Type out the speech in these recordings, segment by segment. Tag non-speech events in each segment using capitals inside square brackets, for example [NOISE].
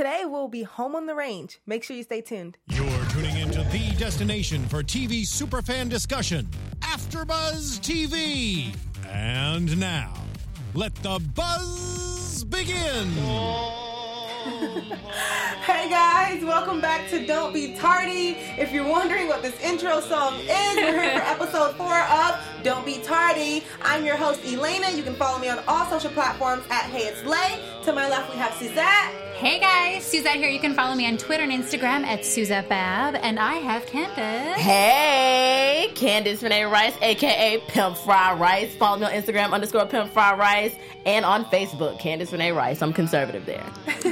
Today we'll be home on the range. Make sure you stay tuned. You're tuning into the destination for TV superfan discussion, AfterBuzz TV. And now, let the buzz begin. [LAUGHS] Hey guys, welcome back to Don't Be Tardy. If you're wondering what this intro song is, we're here for episode four of Don't Be Tardy. I'm your host Elena. You can follow me on all social platforms at Hey It's Lay. To my left we have Suzette. Hey guys, Suzette here. You can follow me on Twitter and Instagram at Suzette Bab, and I have Candace. Hey, Candace Renee Rice, aka Pimp Fry Rice. Follow me on Instagram underscore Pimp Fry Rice and on Facebook, Candace Renee Rice. I'm conservative there. [LAUGHS]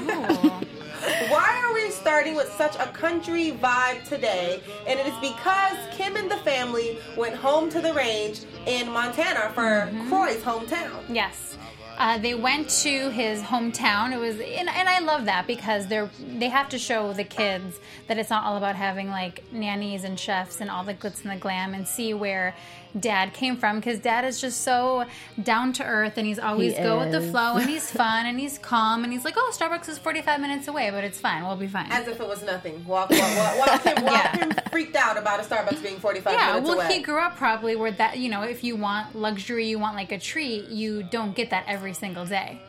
Why are we starting with such a country vibe today? And it is because Kim and the family went home to the range in Montana for mm-hmm. Kroy's hometown. Yes. Uh, they went to his hometown. It was, and, and I love that because they're they have to show the kids that it's not all about having like nannies and chefs and all the glitz and the glam, and see where dad came from because dad is just so down to earth and he's always He go with the flow and he's [LAUGHS] fun and he's calm and he's like, oh, Starbucks is forty five minutes away, but it's fine. We'll be fine. As if it was nothing. While, while, while, while Kim, [LAUGHS] while Yeah. Kim freaked out about a Starbucks being 45 Yeah, minutes well, away. he grew up probably where that, you know, if you want luxury, you want like a treat, you don't get that every single day.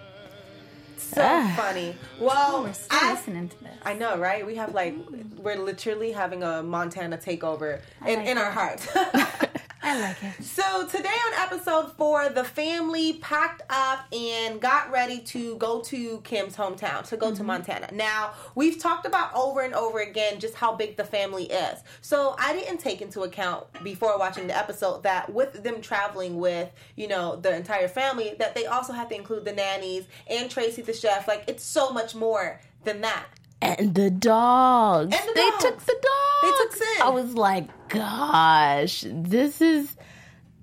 so Ah. funny. Well, We're still I, listening to this. I know, right? We have like, we're literally having a Montana takeover in, like in our hearts. [LAUGHS] I like it. So today on episode four, the family packed up and got ready to go to Kim's hometown, to go to mm-hmm. Montana. Now, we've talked about over and over again just how big the family is. So I didn't take into account before watching the episode that with them traveling with, you know, the entire family, that they also have to include the nannies and Tracy the chef. Like it's so much more than that. And the dogs. And the they dogs. took the dogs. They took Sid. I was like, gosh, this is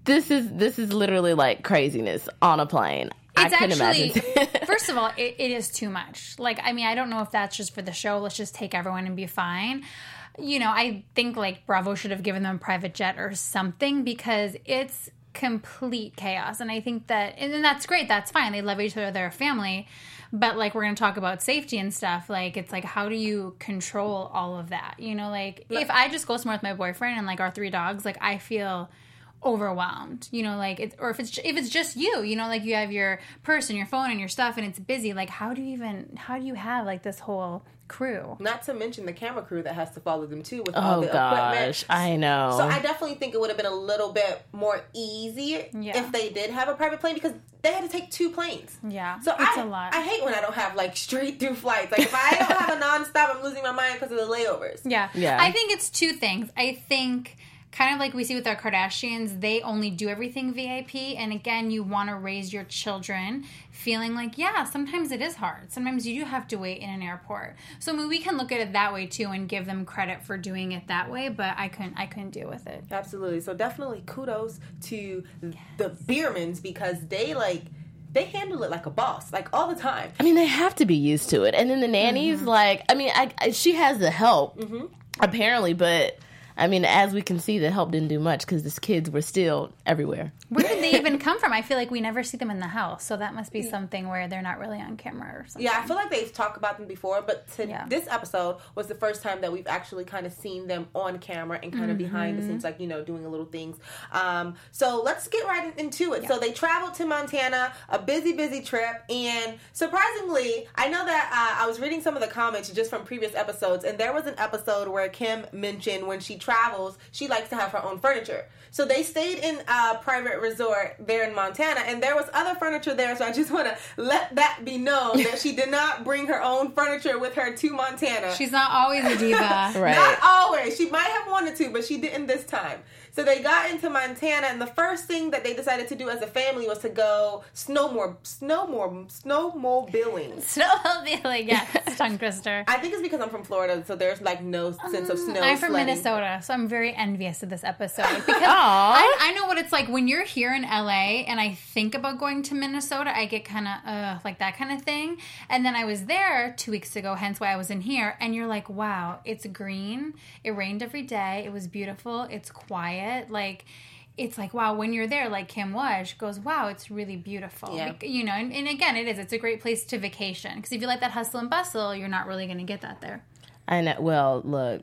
this is this is literally like craziness on a plane. It's I couldn't actually, imagine. [LAUGHS] first of all, it, it is too much. Like, I mean, I don't know if that's just for the show. Let's just take everyone and be fine. You know, I think like Bravo should have given them a private jet or something because it's complete chaos. And I think that, and that's great. That's fine. They love each other. They're a family. But like, we're going to talk about safety and stuff. Like, it's like, how do you control all of that? You know, like, if I just go somewhere with my boyfriend and like our three dogs, like, I feel overwhelmed you know like it's or if it's if it's just you you know like you have your purse and your phone and your stuff and it's busy like how do you even how do you have like this whole crew Not to mention the camera crew that has to follow them too with all oh the equipment. I know. So I definitely think it would have been a little bit more easy Yeah. if they did have a private plane because they had to take two planes. yeah So it's I, a lot I hate when I don't have like straight through flights. Like if I don't have a [LAUGHS] nonstop, I'm losing my mind because of the layovers. yeah Yeah. i think it's two things i think kind of like we see with our kardashians they only do everything vip and again you want to raise your children feeling like yeah sometimes it is hard sometimes you do have to wait in an airport so i mean we can look at it that way too and give them credit for doing it that way but i couldn't i couldn't deal with it Absolutely. So definitely kudos to the Biermanns because they like they handle it like a boss, like all the time. I mean, they have to be used to it. And then the nannies, Mm-hmm. like, I mean, I, I, she has the help, apparently, but I mean, as we can see, the help didn't do much because the kids were still everywhere. Where did they even [LAUGHS] come from? I feel like we never see them in the house, so that must be something where they're not really on camera or something. Yeah, I feel like they've talked about them before, but to Yeah. this episode was the first time that we've actually kind of seen them on camera and kind of behind the Mm-hmm. scenes, like you know, doing a little things. Um, so let's get right into it. So they traveled to Montana, a busy, busy trip, and surprisingly, I know that uh, I was reading some of the comments just from previous episodes, and there was an episode where Kim mentioned when she travels, she likes to have her own furniture. So they stayed in a private resort there in Montana, and there was other furniture there. So I just [LAUGHS] want to let that be known that she did not bring her own furniture with her to Montana. She's not always a diva. [LAUGHS] Right. Not always. She might have wanted to, but she didn't this time. So they got into Montana, and the first thing that they decided to do as a family was to go snowmore, snowmore, snowmobiling. [LAUGHS] Snowmobiling, yes, [LAUGHS] tongue twister. I think it's because I'm from Florida, so there's like no sense of snow. I'm from sledding. Minnesota, so I'm very envious of this episode [LAUGHS] because I, I know what it's like when you're here in LA and I think about going to Minnesota. I get kind of uh, like that kind of thing. And then I was there two weeks ago, hence why I was in here. And you're like, wow, it's green. It rained every day. It was beautiful. It's quiet. Like it's like wow when you're there like kim was she goes wow it's really beautiful Yeah. Like, you know and, and again it is it's a great place to vacation because if you like that hustle and bustle you're not really going to get that there and know. Well, look,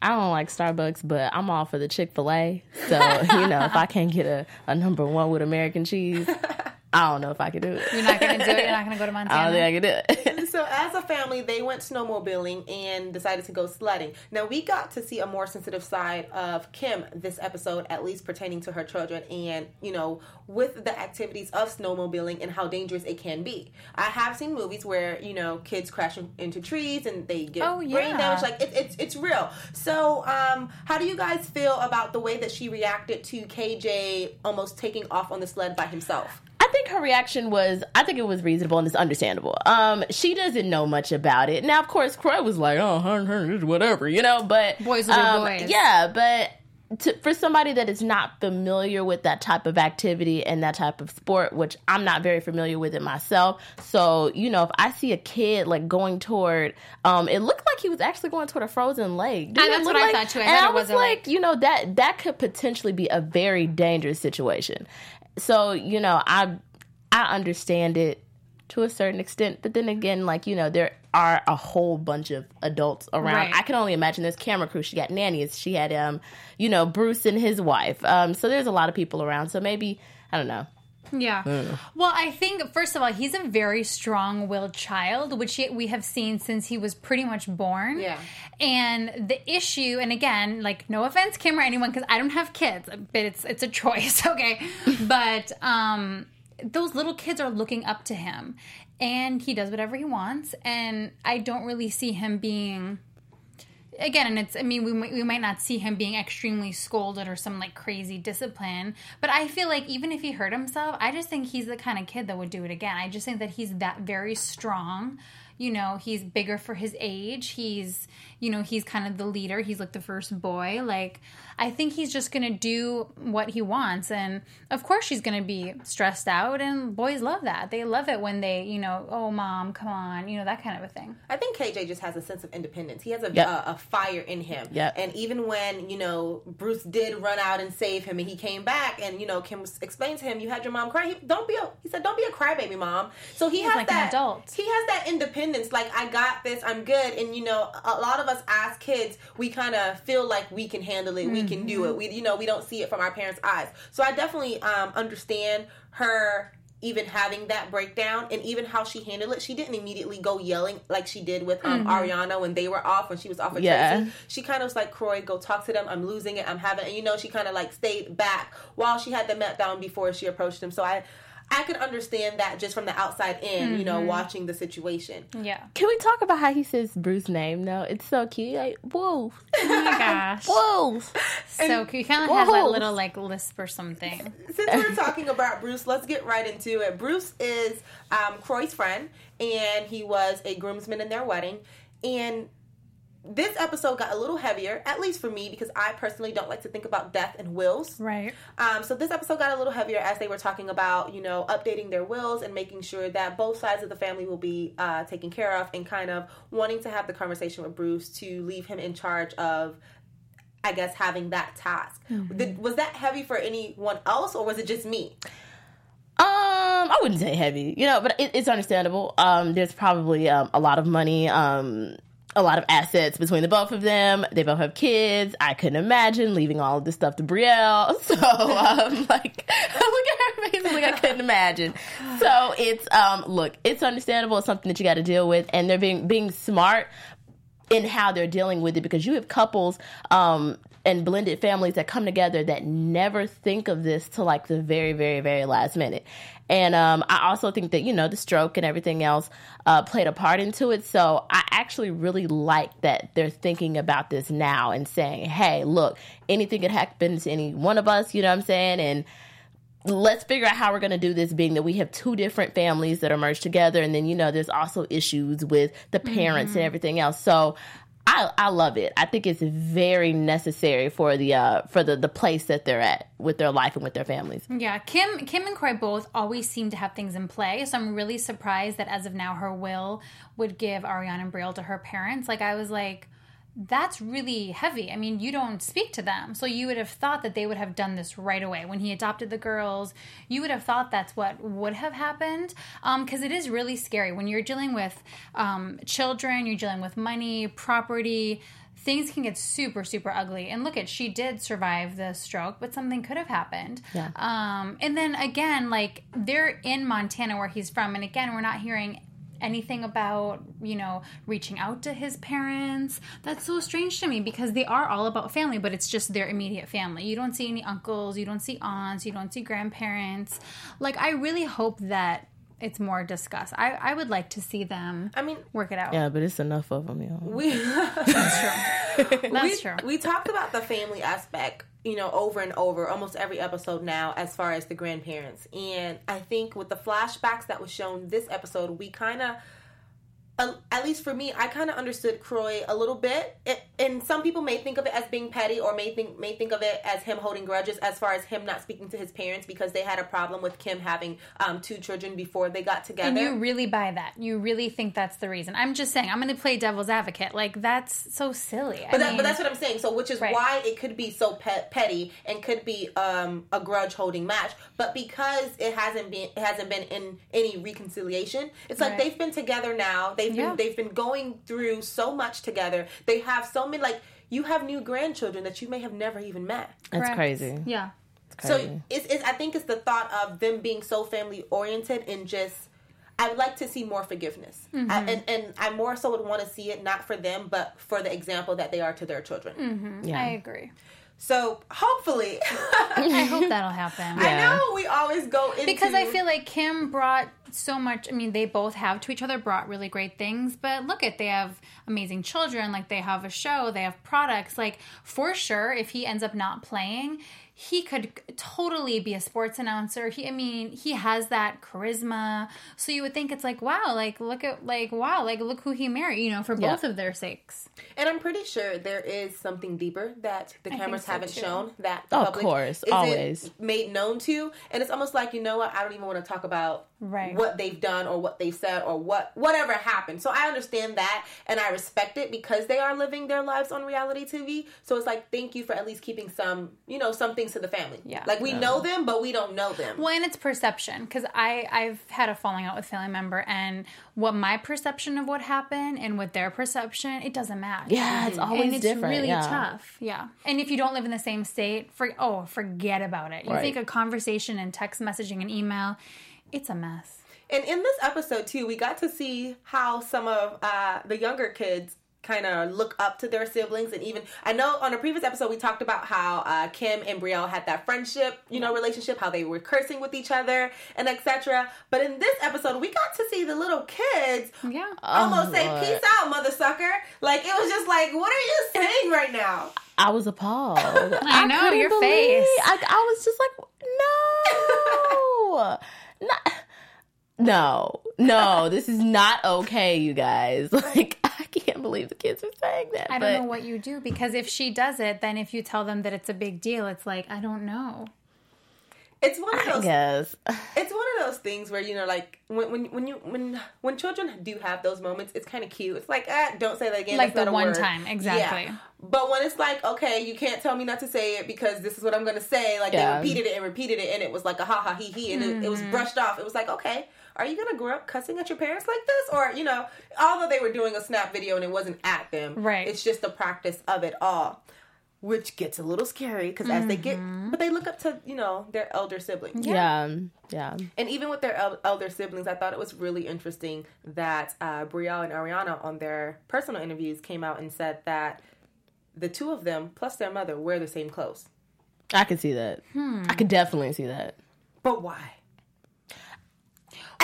I don't like Starbucks, but I'm all for the Chick Fil A. So you know, if I can't get a, a number one with American cheese, [LAUGHS] I don't know if I could do it. you're not to do it you're not to go to Montana. [LAUGHS] I don't think I could do it. So as a family, they went snowmobiling and decided to go sledding. Now we got to see a more sensitive side of Kim this episode, at least pertaining to her children, and you know, with the activities of snowmobiling and how dangerous it can be. I have seen movies where you know kids crash into trees and they get Oh, brain damage. Like it, it's it's real. So um, how do you guys feel about the way that she reacted to KJ almost taking off on the sled by himself? Her reaction was, I think it was reasonable and it's understandable. Um, she doesn't know much about it. Now, of course, Kroy was like, oh, hun, hun, whatever, you know, but. Boys will um, boys. Yeah, but to, for somebody that is not familiar with that type of activity and that type of sport, which I'm not very familiar with it myself. So, you know, if I see a kid like going toward, um, it looked like he was actually going toward a frozen lake. Didn't Ah, that's what I thought, too. I and thought I was was like, you know, that that could potentially be a very dangerous situation. So, you know, I I understand it to a certain extent, but then again, like you know, there are a whole bunch of adults around. Right. I can only imagine this camera crew. She got nannies. She had um, you know, Bruce and his wife. Um, so there's a lot of people around. So maybe I don't know. Yeah. Well, I think first of all, he's a very strong-willed child, which he, we have seen since he was pretty much born. Yeah. And the issue, and again, like no offense, Kim or anyone, because I don't have kids, but it's it's a choice, [LAUGHS] okay. but um, those little kids are looking up to him, and he does whatever he wants, and I don't really see him being again and it's i mean we, we might not see him being extremely scolded or some like crazy discipline but i feel like even if he hurt himself i just think he's the kind of kid that would do it again. I just think that he's that very strong you know he's bigger for his age he's you know he's kind of the leader he's like the first boy like i think he's just gonna do what he wants and of course she's gonna be stressed out and boys love that they love it when they you know oh mom come on you know that kind of a thing I think KJ just has a sense of independence. He has a, Yep. a, a fire in him. Yep. And even when, you know, Bruce did run out and save him and he came back and, you know, Kim explained to him, you had your mom cry. He, don't be a, he said, don't be a crybaby, mom. So he has like an that, adult. he has that independence. Like, I got this, I'm good. And, you know, a lot of us as kids, we kind of feel like we can handle it. We can do it. We, you know, we don't see it from our parents' eyes. So I definitely um, understand her even having that breakdown and even how she handled it, she didn't immediately go yelling like she did with um, Ariana when they were off, when she was off with Yeah. Tracy. She kind of was like, Kroy, go talk to them. I'm losing it. I'm having, and you know, she kind of like stayed back while she had the meltdown before she approached him. So I, I could understand that just from the outside in, you know, watching the situation. yeah Can we talk about how he says Bruce's name though? It's so cute. Like, whoa, oh my [LAUGHS] gosh whoa. So he kind of has that little like lisp or something. Since we're [LAUGHS] talking about Bruce, let's get right into it. Bruce is um, Kroy's friend, and he was a groomsman in their wedding. And this episode got a little heavier, at least for me, because I personally don't like to think about death and wills. Right. Um, so this episode got a little heavier as they were talking about, you know, updating their wills and making sure that both sides of the family will be uh, taken care of, and kind of wanting to have the conversation with Bruce to leave him in charge of, I guess, having that task. Did, was that heavy for anyone else, or was it just me? Um, I wouldn't say heavy, you know, but it, it's understandable. Um, there's probably um, a lot of money, um, a lot of assets between the both of them. They both have kids. I couldn't imagine leaving all of this stuff to Brielle. [LAUGHS] So, um, [LAUGHS] like, [LAUGHS] look at her face. Like, I couldn't imagine. So it's, um, look, it's understandable. It's something that you got to deal with, and they're being being smart in how they're dealing with it because you have couples um and blended families that come together that never think of this to like the very very very last minute. And um i also think that you know the stroke and everything else uh played a part into it. So i actually really like that they're thinking about this now and saying hey look anything could happen to any one of us you know what i'm saying? And let's figure out how we're going to do this being that we have two different families that are merged together. And then you know there's also issues with the parents and everything else. So I, I love it. I think it's very necessary for the uh, for the, the place that they're at with their life and with their families. Yeah, Kim Kim and Kroy both always seem to have things in play. So I'm really surprised that as of now her will would give Ariana and Brielle to her parents. Like I was like that's really heavy. I mean, you don't speak to them. So you would have thought that they would have done this right away. When he adopted the girls, you would have thought that's what would have happened. Because it is really scary. When you're dealing with um, children, you're dealing with money, property, things can get super, super ugly. And look at, she did survive the stroke, but something could have happened. Yeah. Um, and then again, like they're in Montana where he's from. And again, we're not hearing anything about you know reaching out to his parents. That's so strange to me because they are all about family but it's just their immediate family. You don't see any uncles you don't see aunts you don't see grandparents. Like i really hope that it's more discussed i, I would like to see them I mean, work it out Yeah, but it's enough of them, yo. [LAUGHS] we that's true that's we, true we talked about the family aspect, you know, over and over, almost every episode now, as far as the grandparents. And I think with the flashbacks that was shown this episode, we kind of, uh, at least for me, I kind of understood Kroy a little bit. It, and some people may think of it as being petty, or may think may think of it as him holding grudges, as far as him not speaking to his parents because they had a problem with Kim having um, two children before they got together. and you really buy that you really think that's the reason i'm just saying i'm going to play devil's advocate like that's so silly But, that, but that's what I'm saying. So, which is Right. why it could be so pet, petty and could be um, a grudge holding match. But because it hasn't been, it hasn't been in any reconciliation. It's like Right. they've been together now. They've Yeah. been they've been going through so much together. They have so many like you have new grandchildren that you may have never even met. That's Correct. crazy. yeah So it's, it's I think it's the thought of them being so family oriented and just I would like to see more forgiveness, Mm-hmm. I, and and I more so would want to see it not for them, but for the example that they are to their children. Mm-hmm. Yeah. i agree So hopefully, [LAUGHS] i hope that'll happen I know we always go into because I feel like Kim brought so much. I mean, they both have to each other brought really great things. But look at they have amazing children. Like they have a show, they have products. Like for sure, if he ends up not playing, he could totally be a sports announcer. He, I mean, he has that charisma. So you would think it's like, wow, like look at like wow, like look who he married. You know, for Yeah. both of their sakes. and I'm pretty sure there is something deeper that the cameras so, haven't too. shown that the Of public course, isn't always. made known to, and it's almost like you know what I don't even want to talk about Right. what they've done or what they've said or what whatever happened. So I understand that and I respect it because they are living their lives on reality TV. So it's like thank you for at least keeping some you know some things to the family. Yeah. like we know them but we don't know them. Well, and it's perception because I I've had a falling out with family member, and what my perception of what happened and what their perception, it doesn't match. Yeah, it's always and it's different. really yeah. tough. Yeah, and if you don't live in the same state, for oh, forget about it. You Right. think a conversation and text messaging and email, it's a mess. And in this episode too, we got to see how some of uh, the younger kids kind of look up to their siblings, and even I know on a previous episode we talked about how uh, Kim and Brielle had that friendship, you know, relationship, how they were cursing with each other and etc. But in this episode, we got to see the little kids Yeah. almost say Lord. "peace out, mother sucker." Like it was just like, what are you saying right now? I was appalled. [LAUGHS] I know, your believe- face. I, I was just like, no, [LAUGHS] not, no, no. This is not okay, you guys. [LAUGHS] Like, I can't believe the kids are saying that. I but don't know what you do because if she does it, then if you tell them that it's a big deal, it's like I don't know. It's one of I those guess. [LAUGHS] it's one of those things where you know like when when when you when when children do have those moments it's kind of cute it's like ah don't say that again Like that's the not a one word. time, exactly. Yeah. but when it's like okay you can't tell me not to say it because this is what i'm gonna say like Yeah. they repeated it and repeated it and it was like a ha ha he he and it, it was Mm-hmm. brushed off it was like okay are you gonna grow up cussing at your parents like this or you know although they were doing a snap video and it wasn't at them Right. it's just the practice of it all which gets a little scary because as they get Mm-hmm. but they look up to you know their elder siblings Yeah, yeah. and even with their el- elder siblings, I thought it was really interesting that uh, Brielle and Ariana, on their personal interviews, came out and said that the two of them, plus their mother, wear the same clothes. I could see that. Hmm. I could definitely see that. But why?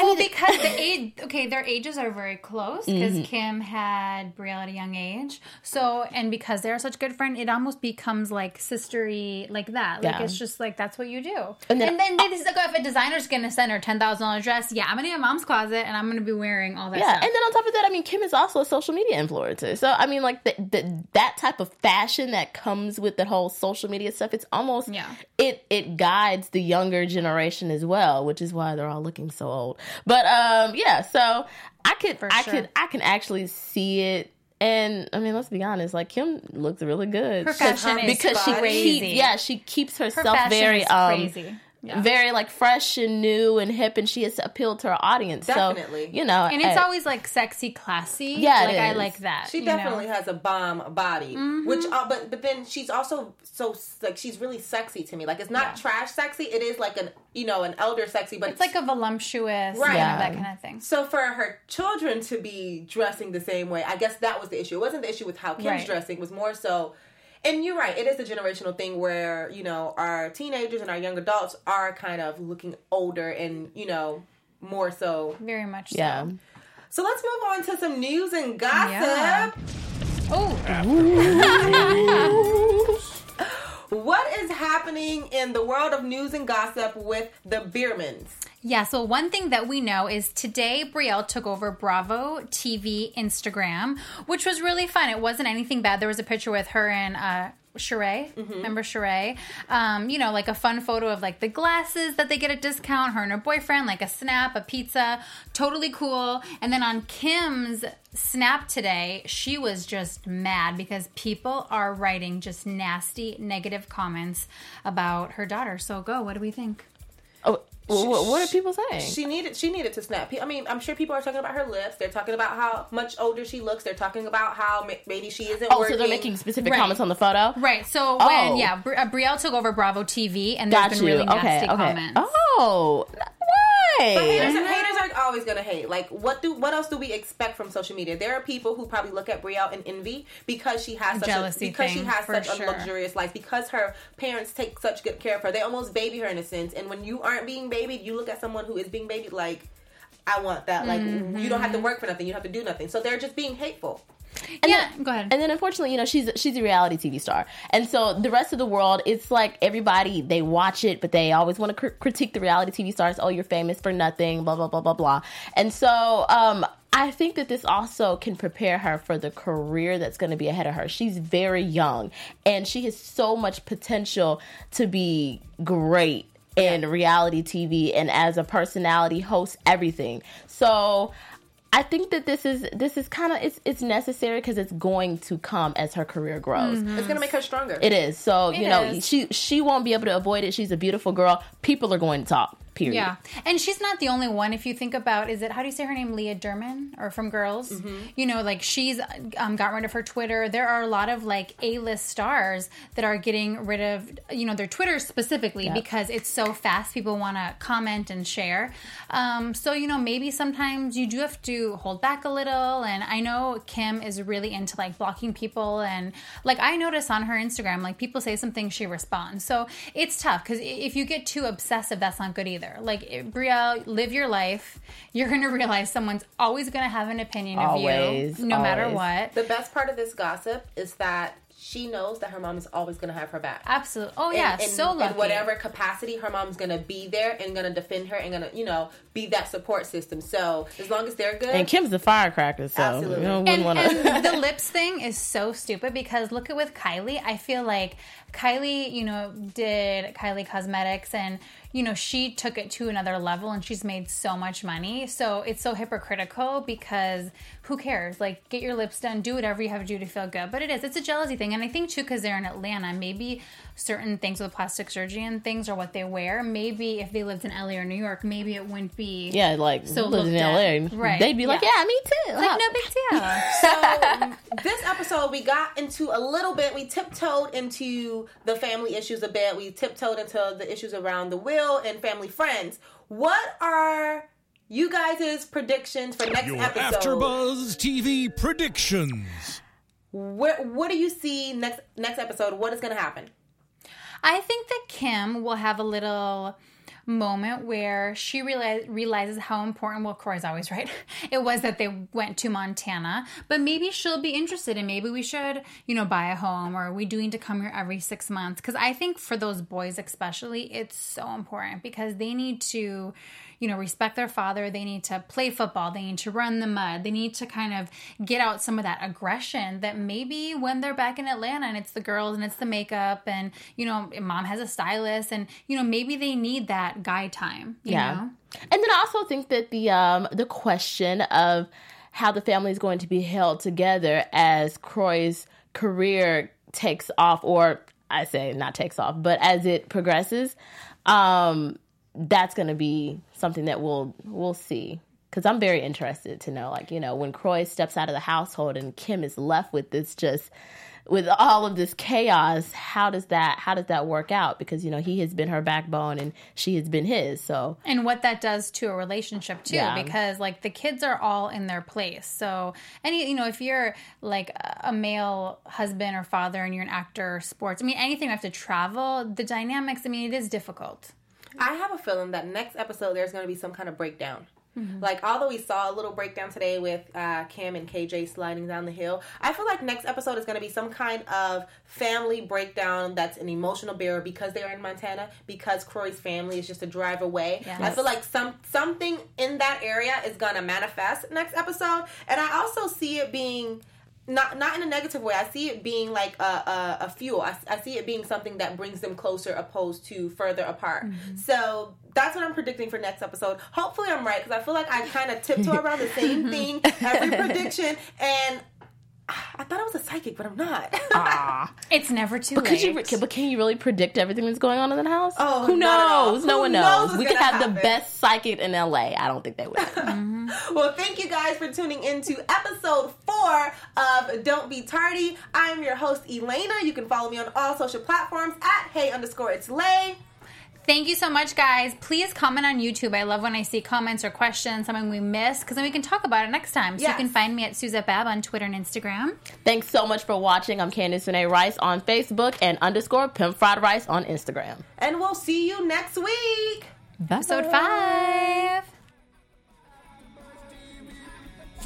Well, because the [LAUGHS] age, okay, their ages are very close because Mm-hmm. Kim had Brielle at a young age. So, and because they're such good friends, it almost becomes like sistery, like that. Like Yeah. it's just like that's what you do. And And then- then, they just like, oh, if a designer's gonna send her ten thousand dollar dress, yeah, I'm gonna get mom's closet and I'm gonna be wearing all that. Yeah, stuff. and then on top of that, I mean, Kim is also a social media influencer. So I mean, like the, the, that type of fashion that comes with the whole social media stuff, it's almost Yeah. it it guides the younger generation as well, which is why they're all looking so old. But um, yeah, so I could I sure. could I can actually see it And I mean, let's be honest. Like Kim looks really good Her fashion is because she keeps, yeah, she keeps herself very um, crazy. Yeah. very like fresh and new and hip, and she has appealed to her audience. Definitely. So you know, And it's eh, always like sexy, classy. Yeah, it like I like that. She you know? definitely has a bomb body, Mm-hmm. which uh, but but then she's also so like she's really sexy to me. Like it's not Yeah. trash sexy. It is like an you know an elder sexy, but It's like a voluptuous, Right. right? Yeah. that kind of thing. so for her children to be dressing the same way. I guess that was the issue. It wasn't the issue with how Kim's Right. dressing. It was more so. And you're right. It is a generational thing where you know our teenagers and our young adults are kind of looking older and you know more so. Very much. So. yeah. So let's move on to some news and gossip. Yeah. Oh, [LAUGHS] What is happening in the world of news and gossip with the Biermanns? Yeah, so one thing that we know is today Brielle took over Bravo TV Instagram, which was really fun. It wasn't anything bad. There was a picture with her and uh Sheree, remember Sheree? Um, you know, like a fun photo of like the glasses that they get a discount, her and her boyfriend, like a snap, a pizza, totally cool. And then on Kim's snap today, she was just mad because people are writing just nasty, negative comments about her daughter. So go, what do we think? Oh, what, what are people saying? She needed she needed to snap. I mean, I'm sure people are talking about her lips. They're talking about how much older she looks. They're talking about how maybe she isn't oh, working. so they're making specific Right. comments on the photo. Right. So Oh. when yeah, Bri- uh, Brielle took over Bravo TV, and there's Got been you. really nasty okay. Okay. comments. Oh, Haters, why? haters are always gonna hate. Like, what do what else do we expect from social media? There are people who probably look at Brielle and envy because she has such jealousy a, because she has such sure. a luxurious life because her parents take such good care of her. They almost baby her in a sense. And when you aren't being babied, you look at someone who is being babied like, I want that. Like, mm-hmm. you don't have to work for nothing. You don't have to do nothing. So they're just being hateful. Yeah, go ahead. And then unfortunately, you know, she's she's a reality TV star, and so the rest of the world, it's like everybody they watch it, but they always want to cr- critique the reality TV stars. Oh, you're famous for nothing, blah blah blah blah blah. And so, um, I think that this also can prepare her for the career that's going to be ahead of her. She's very young, and she has so much potential to be great in reality TV and as a personality, host, everything. So. I think that this is this is kind of it's it's necessary because it's going to come as her career grows. Mm-hmm. It's gonna make her stronger. It is so you know is. she she won't be able to avoid it. She's a beautiful girl. People are going to talk. Period. Yeah, and she's not the only one. If you think about, is it how do you say her name? Leah Derman, or from Girls? Mm-hmm. You know, like she's um, got rid of her Twitter. There are a lot of like A list stars that are getting rid of you know their Twitter specifically because it's so fast. People want to comment and share. Um, so you know, maybe sometimes you do have to hold back a little. And I know Kim is really into like blocking people, and like I notice on her Instagram, like people say something, she responds. So it's tough because if you get too obsessive, that's not good either. Like eh, it- Brielle, live your life. You're gonna [LAUGHS] realize someone's always gonna have an opinion of you, no matter what. The best part of this gossip is that she knows that her mom is always going to have her back. Absolutely. Oh yeah, in, in, so lucky. in whatever capacity, her mom's gonna be there and gonna defend her and gonna, you know, be that support system. So as long as they're good, And Kim's a firecracker, so Absolutely. you know, and, want to. and [LAUGHS] the lips thing is so stupid because look at with Kylie. I feel like Kylie, you know, did Kylie Cosmetics and you know she took it to another level and she's made so much money. So it's so hypocritical because who cares? Like get your lips done, do whatever you have to do to feel good. But it is, it's a jealousy thing, and I think too because they're in Atlanta, maybe certain things with plastic surgery and things are what they wear. Maybe if they lived in LA or New York, maybe it wouldn't be Yeah, like So lived in looked at. LA, Right. they'd be like, Yeah. "Yeah, me too." like Huh. no big deal. [LAUGHS] So this episode, we got into a little bit. We tiptoed into the family issues a bit. We tiptoed into the issues around the will and family friends. What are you guys' predictions for next Your episode? AfterBuzz TV predictions. Where, what do you see next next episode? What is going to happen? I think that Kim will have a little moment where she realize, realizes how important well Corey's always [LAUGHS] right it was that they went to Montana but maybe she'll be interested and maybe we should you know buy a home or are we doing to come here every six months. Because I think for those boys especially it's so important because they need to you know respect their father they need to play football they need to run the mud they need to kind of get out some of that aggression that maybe when they're back in Atlanta and it's the girls and it's the makeup and you know mom has a stylist and you know maybe they need that guy time you Yeah. know And then I also think that the um the question of how the family is going to be held together as Kroy's career takes off, or I say not takes off, but as it progresses. Um, that's going to be something that we'll we'll see because I'm very interested to know, like you know, when Kroy steps out of the household and Kim is left with this just with all of this chaos, how does that how does that work out? Because you know he has been her backbone and she has been his. So and what that does to a relationship too, Yeah. because like the kids are all in their place. So any you know if you're like a male husband or father and you're an actor or sports, I mean anything you have to travel, the dynamics. I mean it is difficult. I have a feeling that next episode there's going to be some kind of breakdown. Mm-hmm. Like, although we saw a little breakdown today with uh, Cam and KJ sliding down the hill, I feel like next episode is going to be some kind of family breakdown that's an emotional barrier because they are in Montana, because Kroy's family is just a drive away. Yes. I feel like some something in that area is going to manifest next episode, and I also see it being not not in a negative way. I see it being like a, a, a fuel. I, I see it being something that brings them closer, opposed to further apart. Mm-hmm. So that's what I'm predicting for next episode. Hopefully, I'm right because I feel like I kind of tiptoe around the same [LAUGHS] thing every prediction, and thought I was a psychic, but I'm not. [LAUGHS] Ah, It's never too But late. could you? But can you really predict everything that's going on in the house? Oh, who not at all. knows? No Who one knows knows. we could gonna have the best psychic in LA. I don't think they would. [LAUGHS] well, thank you guys for tuning into episode four of Don't Be Tardy. I'm your host, Elena. You can follow me on all social platforms at Hey underscore It's Lay. Thank you so much, guys. Please comment on YouTube. I love when I see comments or questions, something we missed, because then we can talk about it next time. So Yes. you can find me at Suzette Bab on Twitter and Instagram. Thanks so much for watching. I'm Candice Renee Rice on Facebook and underscore Pimp Fried Rice on Instagram. And we'll see you next week. Episode five.